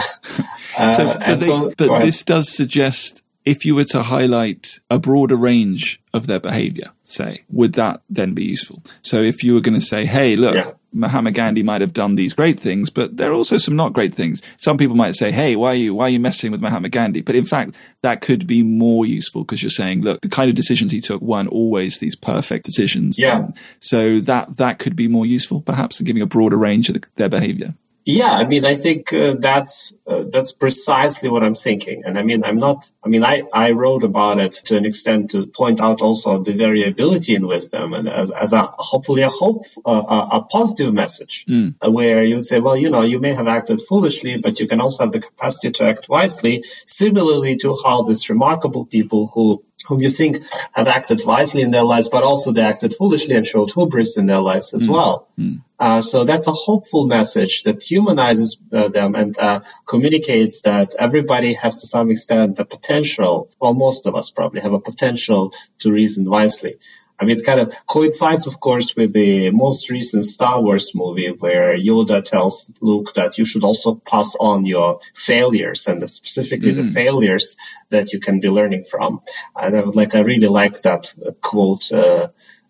Uh, so, but, they, so, but this does suggest if you were to highlight a broader range of their behavior, say, would that then be useful? So if you were going to say, hey, look, yeah. Mahatma Gandhi might have done these great things, but there are also some not great things. Some people might say, hey, why are you, why are you messing with Mahatma Gandhi? But in fact, that could be more useful because you're saying, look, the kind of decisions he took weren't always these perfect decisions. Yeah. so that, that could be more useful perhaps than giving a broader range of the, their behavior. Yeah, I mean, I think uh, that's uh, that's precisely what I'm thinking, and I mean, I'm not. I mean, I I wrote about it to an extent to point out also the variability in wisdom, and as, as a hopefully a hope uh, a positive message, mm. where you say, well, you know, you may have acted foolishly, but you can also have the capacity to act wisely. Similarly to how these remarkable people who whom you think have acted wisely in their lives, but also they acted foolishly and showed hubris in their lives as mm. well. Mm. Uh, so that's a hopeful message that humanizes uh, them and uh, communicates that everybody has to some extent the potential, well, most of us probably have a potential to reason wisely. I mean, it kind of coincides, of course, with the most recent Star Wars movie where Yoda tells Luke that you should also pass on your failures and specifically mm. the failures that you can be learning from. And I would like, I really like that quote. Uh,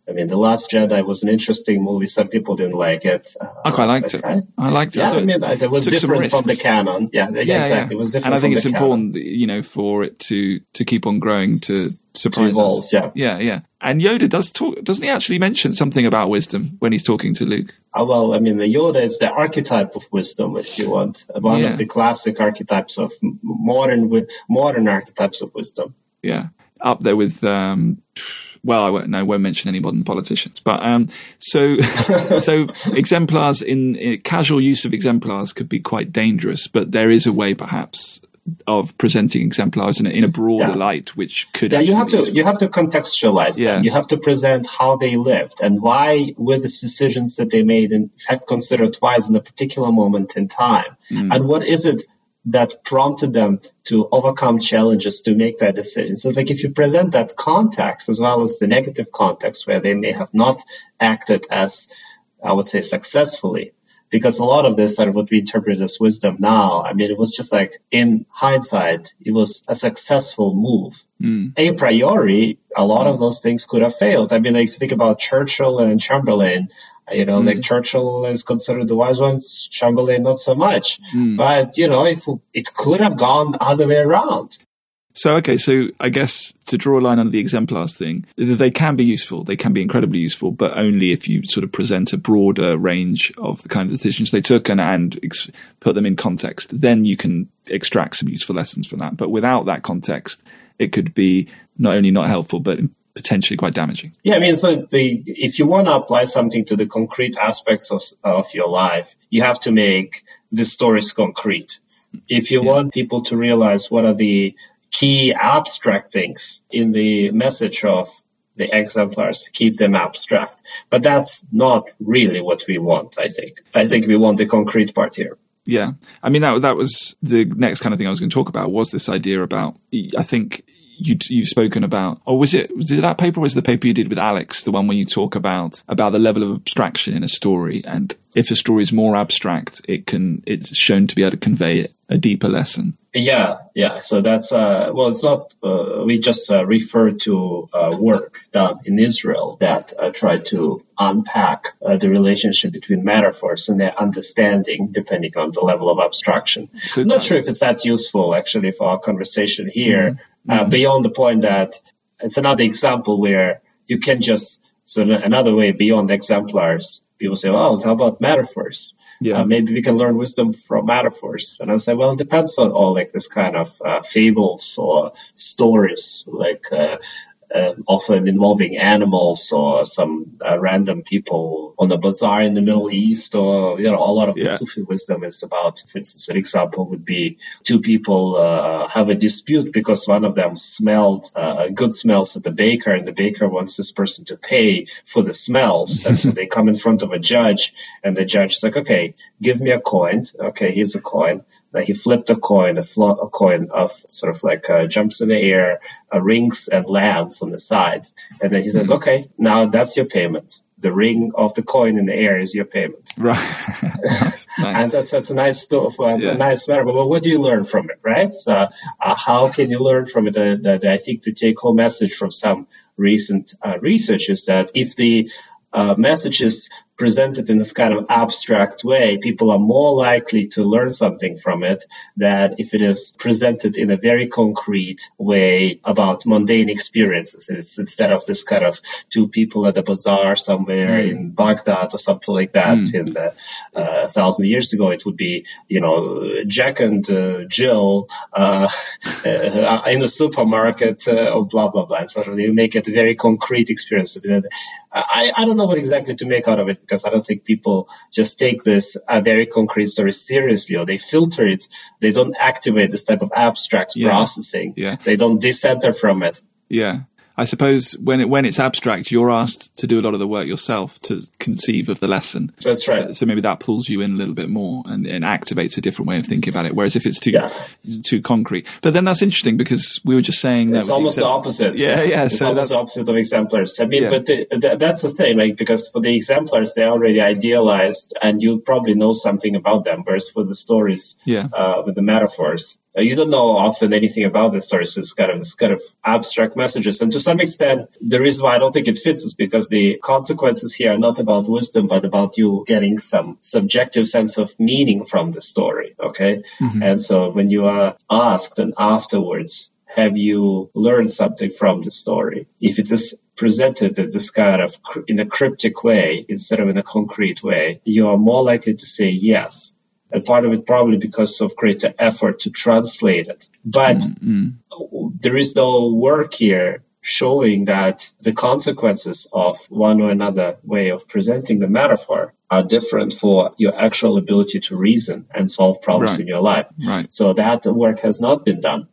I mean, The Last Jedi was an interesting movie. Some people didn't like it. Uh, I quite liked it. I, I liked it. Yeah, I, mean, it was different from the canon. Yeah, yeah, yeah exactly. Yeah. It was different. And I think it's canon. important, you know, for it to to keep on growing to surprise evolve. Yeah, yeah, yeah. And Yoda does talk. Doesn't he actually mention something about wisdom when he's talking to Luke? Oh, well, I mean, the Yoda is the archetype of wisdom, if you want, one yeah. of the classic archetypes of modern modern archetypes of wisdom. Yeah, up there with. Um, well, I won't, no, I won't mention any modern politicians, but um, so so exemplars in, in, casual use of exemplars could be quite dangerous, but there is a way, perhaps, of presenting exemplars in a, in a broader yeah. light, which could yeah you have to you have to contextualize yeah. them. You have to present how they lived and why were the decisions that they made in fact considered wise in a particular moment in time, mm. and what is it that prompted them to overcome challenges to make that decision. So like if you present that context as well as the negative context where they may have not acted as I would say successfully, because a lot of this are what we interpret as wisdom now. I mean, it was just like in hindsight, it was a successful move. Mm. A priori, a lot of those things could have failed. I mean, like, if you think about Churchill and Chamberlain, you know, mm. like Churchill is considered the wise one, Chamberlain not so much. Mm. But, you know, if it could have gone other way around. So, okay, so I guess to draw a line under the exemplars thing, they can be useful. They can be incredibly useful, but only if you sort of present a broader range of the kind of decisions they took and, and ex- put them in context. Then you can extract some useful lessons from that. But without that context, it could be not only not helpful, but potentially quite damaging. Yeah, I mean, so the if you want to apply something to the concrete aspects of, of your life, you have to make the stories concrete. If you yeah. want people to realize what are the key abstract things in the message of the exemplars, keep them abstract. But that's not really what we want, I think. I think we want the concrete part here. Yeah. I mean, that, that was the next kind of thing I was going to talk about was this idea about, I think you, you've spoken about, or was it, was it that paper or was it the paper you did with Alex, the one where you talk about, about the level of abstraction in a story? And if a story is more abstract, it can, it's shown to be able to convey a deeper lesson. Yeah, yeah. So that's uh, well, it's not. Uh, we just uh, refer to uh, work done in Israel that uh, try to unpack uh, the relationship between metaphors and their understanding, depending on the level of abstraction. So I'm not sure if it's that useful actually for our conversation here. Mm-hmm. Beyond the point that it's another example where you can just so another way beyond exemplars. People say, "Well, how about metaphors?" yeah. Uh, maybe we can learn wisdom from metaphors. And I say, well, it depends on all like this kind of uh, fables or stories, like uh, often involving animals or some uh, random people on a bazaar in the Middle East, or you know, a lot of yeah. Sufi wisdom is about. For instance, an example would be two people uh, have a dispute because one of them smelled uh, good smells at the baker, and the baker wants this person to pay for the smells, and so they come in front of a judge, and the judge is like, "Okay, give me a coin. Okay, here's a coin." He flipped a coin, a, flo- a coin of sort of like uh, jumps in the air, uh, rings and lands on the side. And then he says, mm-hmm. okay, now that's your payment. The ring of the coin in the air is your payment. Right. nice. and that's, that's a nice stuff, uh, yeah. a nice matter. But what do you learn from it, right? Uh, how can you learn from it? The, the, the, I think the take home message from some recent uh, research is that if the uh, messages presented in this kind of abstract way, people are more likely to learn something from it than if it is presented in a very concrete way about mundane experiences. It's instead of this kind of two people at a bazaar somewhere mm. in Baghdad or something like that mm. in the, uh, a thousand years ago, it would be, you know, Jack and uh, Jill uh, uh in the supermarket uh, or blah, blah, blah. So you make it a very concrete experience. I, I don't know what exactly to make out of it because I don't think people just take this a very concrete story seriously or they filter it. They don't activate this type of abstract yeah. processing. Yeah. They don't decenter from it. Yeah. I suppose when it, when it's abstract, you're asked to do a lot of the work yourself to conceive of the lesson. That's right. So, so maybe that pulls you in a little bit more and, and, activates a different way of thinking about it. Whereas if it's too yeah. too concrete, but then that's interesting because we were just saying that it's that almost the opposite. Yeah, yeah. It's so almost the opposite of exemplars. I mean, yeah. but the, the, that's the thing, like because for the exemplars they're already idealized, and you probably know something about them. Whereas for the stories, yeah, uh, with the metaphors, uh, you don't know often anything about the stories. It's kind of this kind of abstract messages, and to some extent, the reason why I don't think it fits is because the consequences here are not about wisdom, but about you getting some subjective sense of meaning from the story. Okay. Mm-hmm. And so when you are asked and afterwards, have you learned something from the story? If it is presented in this kind of in a cryptic way instead of in a concrete way, you are more likely to say yes. And part of it probably because of greater effort to translate it. But mm-hmm. there is no work here showing that the consequences of one or another way of presenting the metaphor are different for your actual ability to reason and solve problems right. in your life. Right. So that work has not been done.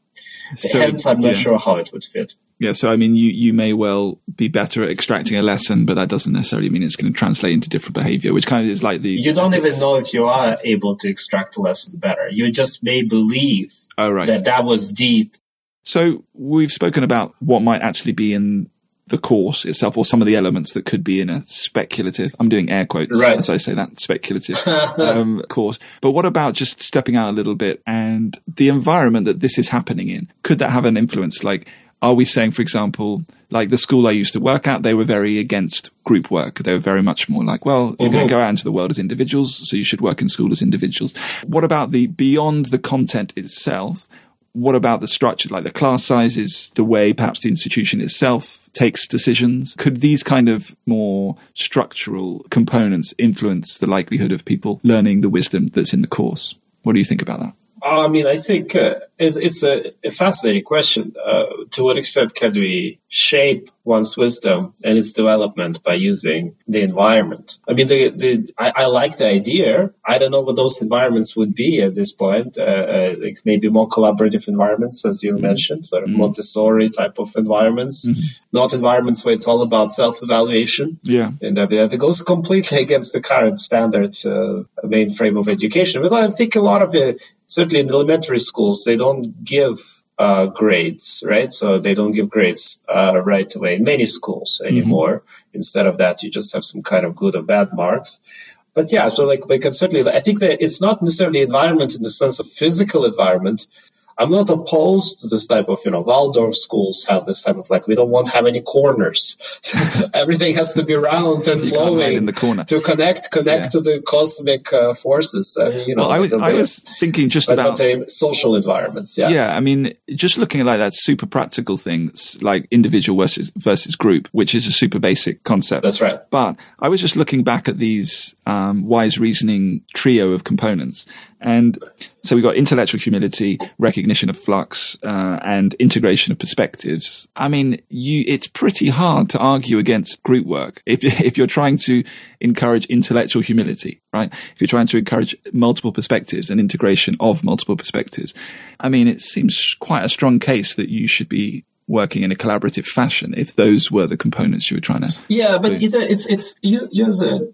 So, Hence, I'm not yeah. sure how it would fit. Yeah, so I mean, you, you may well be better at extracting a lesson, but that doesn't necessarily mean it's going to translate into different behavior, which kind of is like the. You don't even know if you are able to extract a lesson better. You just may believe oh, right. that that was deep so we've spoken about what might actually be in the course itself or some of the elements that could be in a speculative, I'm doing air quotes right. as I say that, speculative um, course. But what about just stepping out a little bit and the environment that this is happening in? Could that have an influence? Like, are we saying, for example, like the school I used to work at, they were very against group work. They were very much more like, well, you're mm-hmm. going to go out into the world as individuals, so you should work in school as individuals. What about the beyond the content itself? What about the structure, like the class sizes, the way perhaps the institution itself takes decisions? Could these kind of more structural components influence the likelihood of people learning the wisdom that's in the course? What do you think about that? I mean, I think uh, it's, it's a, a, fascinating question. Uh, to what extent can we shape one's wisdom and its development by using the environment? I mean, the, the I, I like the idea. I don't know what those environments would be at this point. Uh, uh like maybe more collaborative environments, as you mm-hmm. mentioned, sort of mm-hmm. Montessori type of environments, mm-hmm. not environments where it's all about self-evaluation. Yeah, and uh, it goes completely against the current standard uh, mainframe of education. But I think a lot of it certainly in elementary schools, they don't give uh, grades, right? So they don't give grades uh, right away in many schools mm-hmm. anymore. Mm-hmm. Instead of that, you just have some kind of good or bad marks. But yeah, so like we can certainly, I think that it's not necessarily environment in the sense of physical environment, I'm not opposed to this type of, you know, Waldorf schools have this type of like, we don't want to have any corners. Everything has to be round and flowing in the corner. to connect, connect yeah. to the cosmic uh, forces. I mean, you know, well, I, was, I was thinking just about the social environments. Yeah. Yeah. I mean, just looking at like that super practical thing, like individual versus, versus group, which is a super basic concept. That's right. But I was just looking back at these um, wise reasoning trio of components and so we got intellectual humility, recognition of flux, uh, and integration of perspectives. I mean, you, it's pretty hard to argue against group work if, if you're trying to encourage intellectual humility, right? If you're trying to encourage multiple perspectives and integration of multiple perspectives. I mean, it seems quite a strong case that you should be working in a collaborative fashion if those were the components you were trying to yeah but do. it's it's you, you as a,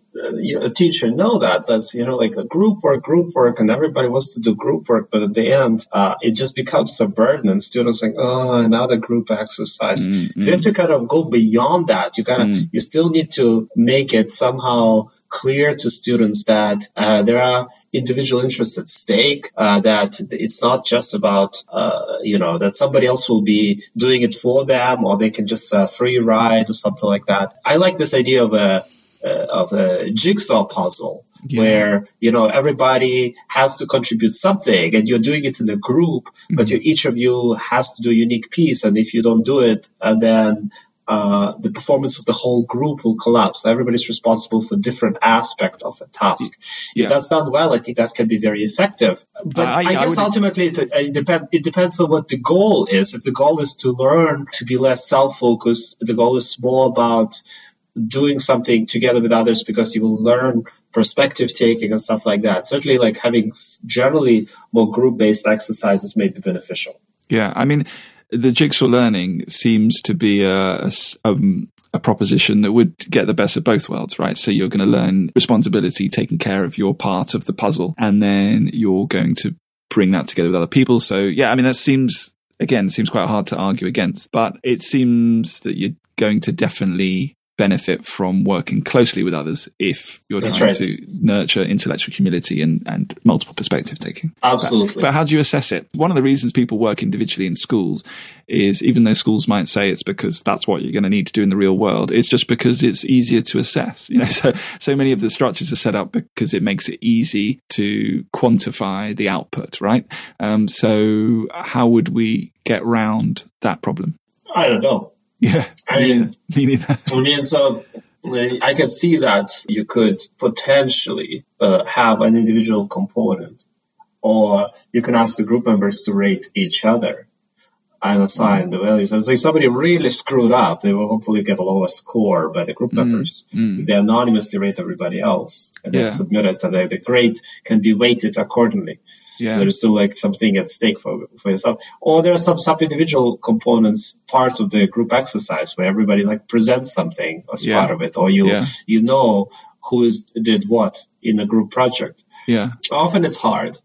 a teacher know that that's you know like a group work group work and everybody wants to do group work but at the end uh, it just becomes a burden and students think oh another group exercise mm-hmm. so you have to kind of go beyond that you kind of mm-hmm. you still need to make it somehow clear to students that uh, there are individual interests at stake, uh, that it's not just about, uh, you know, that somebody else will be doing it for them or they can just uh, free ride or something like that. I like this idea of a, uh, of a jigsaw puzzle. Yeah. where you know everybody has to contribute something and you're doing it in a group mm-hmm. but you, each of you has to do a unique piece and if you don't do it uh, then uh, the performance of the whole group will collapse. Everybody's responsible for different aspect of a task. Yeah. If that's done well, I think that can be very effective. But I, I guess I ultimately it, it, depend, it depends on what the goal is. If the goal is to learn to be less self-focused, the goal is more about doing something together with others because you will learn perspective taking and stuff like that. Certainly, like having generally more group based exercises may be beneficial. Yeah, I mean, the jigsaw learning seems to be a, a, um, a, proposition that would get the best of both worlds, right? So you're going to learn responsibility, taking care of your part of the puzzle, and then you're going to bring that together with other people. So yeah, I mean, that seems, again, seems quite hard to argue against, but it seems that you're going to definitely benefit from working closely with others if you're That's trying right. to nurture intellectual humility and, and multiple perspective taking. Absolutely. But, but, how do you assess it? One of the reasons people work individually in schools is even though schools might say it's because that's what you're going to need to do in the real world, it's just because it's easier to assess. You know, so so many of the structures are set up because it makes it easy to quantify the output, right? Um, so how would we get round that problem? I don't know. Yeah. I mean, me neither. I mean, so I can see that you could potentially uh, have an individual component, or you can ask the group members to rate each other and assign mm. the values. And so if somebody really screwed up, they will hopefully get a lower score by the group mm. members. Mm. If they anonymously rate everybody else and yeah. then submit it, and the grade can be weighted accordingly. Yeah. So there's still like something at stake for, for yourself. Or there are some sub individual components, parts of the group exercise where everybody like presents something as yeah. part of it, or you yeah. you know who is, did what in a group project. Yeah. Often it's hard.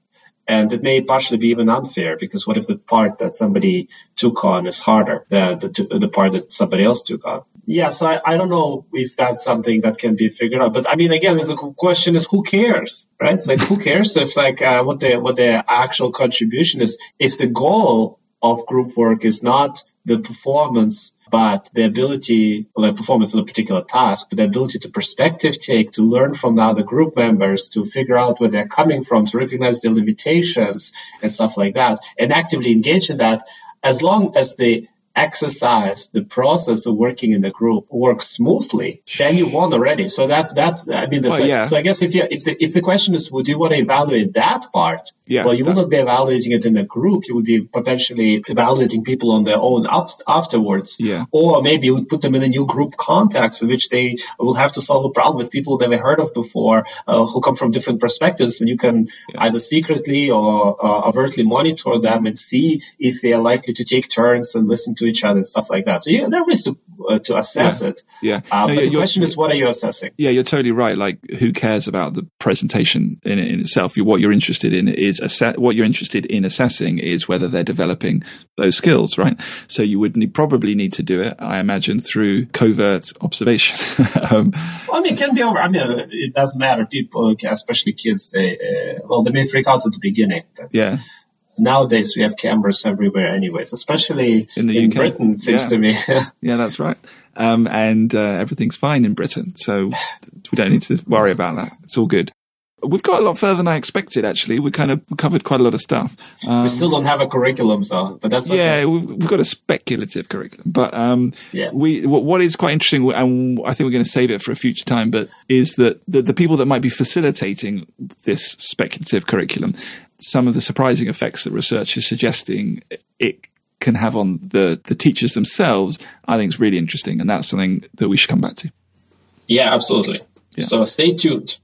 And it may partially be even unfair because what if the part that somebody took on is harder than the, the part that somebody else took on? Yeah, so I, I don't know if that's something that can be figured out. But I mean, again, the question is who cares, right? It's like who cares if like uh, what the what the actual contribution is if the goal of group work is not the performance but the ability, the performance of a particular task, but the ability to perspective take, to learn from the other group members, to figure out where they're coming from, to recognize their limitations and stuff like that, and actively engage in that, as long as the exercise, the process of working in the group works smoothly, then you won already. So that's that's I mean, the, well, yeah. so I guess if you if the if the question is, would you want to evaluate that part? Yeah, well, you that, will not be evaluating it in a group. You would be potentially evaluating people on their own up, afterwards. Yeah. Or maybe you would put them in a new group context in which they will have to solve a problem with people they've never heard of before, uh, who come from different perspectives, and you can yeah. either secretly or uh, overtly monitor them and see if they are likely to take turns and listen to to each other and stuff like that. So yeah, there are ways to uh, to assess yeah. it. Yeah. Uh, no, but the question is, what are you assessing? Yeah, you're totally right. Like, who cares about the presentation in, in itself? What you're interested in is ass- what you're interested in assessing is whether they're developing those skills, right? So you would need, probably need to do it, I imagine, through covert observation. um, well, I mean, it can be over. I mean, it doesn't matter. People, especially kids, they uh, well, they may freak out at the beginning. But, yeah nowadays we have cameras everywhere anyways especially in, the in britain it seems yeah. to me yeah that's right um, and uh, everything's fine in britain so we don't need to worry about that it's all good We've got a lot further than I expected. Actually, we kind of covered quite a lot of stuff. Um, we still don't have a curriculum, though, but that's okay. yeah. We've, we've, got a speculative curriculum, but um, yeah. we what, what is quite interesting, and I think we're going to save it for a future time. But is that the, the people that might be facilitating this speculative curriculum? Some of the surprising effects that research is suggesting it can have on the the teachers themselves, I think is really interesting, and that's something that we should come back to. Yeah, absolutely. Yeah. So stay tuned.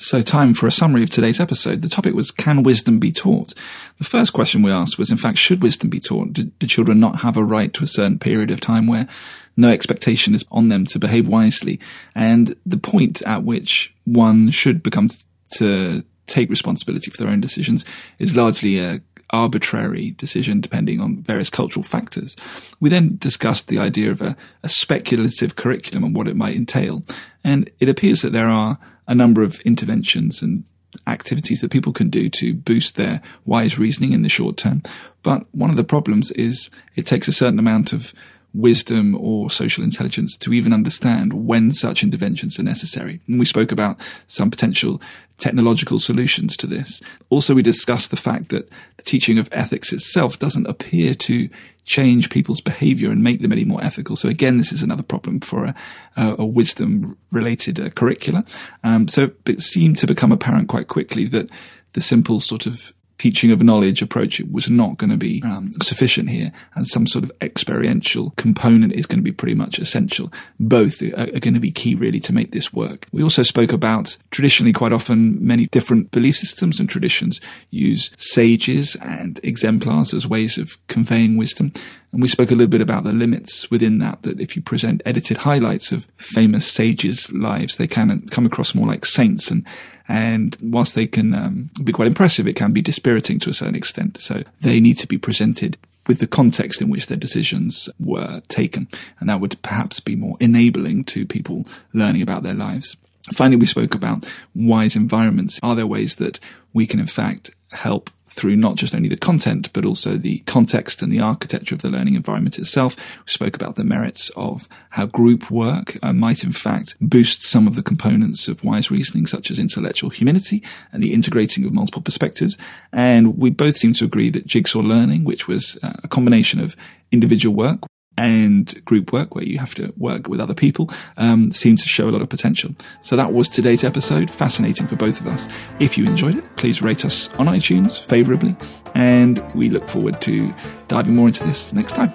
So, time for a summary of today's episode. The topic was Can wisdom be taught? The first question we asked was, in fact, should wisdom be taught? Do, do, children not have a right to a certain period of time where no expectation is on them to behave wisely? And the point at which one should become to take responsibility for their own decisions is largely a arbitrary decision depending on various cultural factors. We then discussed the idea of a, a speculative curriculum and what it might entail. And it appears that there are a number of interventions and activities that people can do to boost their wise reasoning in the short term. But one of the problems is it takes a certain amount of wisdom or social intelligence to even understand when such interventions are necessary. And we spoke about some potential technological solutions to this. Also, we discussed the fact that the teaching of ethics itself doesn't appear to change people's behavior and make them any more ethical. So again, this is another problem for a, a wisdom related uh, curricula. Um, so it seemed to become apparent quite quickly that the simple sort of teaching of knowledge approach was not going to be um, sufficient here, and some sort of experiential component is going to be pretty much essential. Both are, are going to be key, really, to make this work. We also spoke about traditionally, quite often, many different belief systems and traditions use sages and exemplars as ways of conveying wisdom. And we spoke a little bit about the limits within that, that if you present edited highlights of famous sages' lives, they can come across more like saints. And, and whilst they can um, be quite impressive, it can be dispiriting to a certain extent. So they need to be presented with the context in which their decisions were taken. And that would perhaps be more enabling to people learning about their lives. Finally, we spoke about wise environments. Are there ways that we can, in fact, help through not just only the content, but also the context and the architecture of the learning environment itself. We spoke about the merits of how group work uh, might in fact boost some of the components of wise reasoning, such as intellectual humility and the integrating of multiple perspectives. And we both seem to agree that jigsaw learning, which was uh, a combination of individual work and group work, where you have to work with other people, um, seems to show a lot of potential. So that was today's episode. Fascinating for both of us. If you enjoyed it, please rate us on iTunes favorably, and we look forward to diving more into this next time.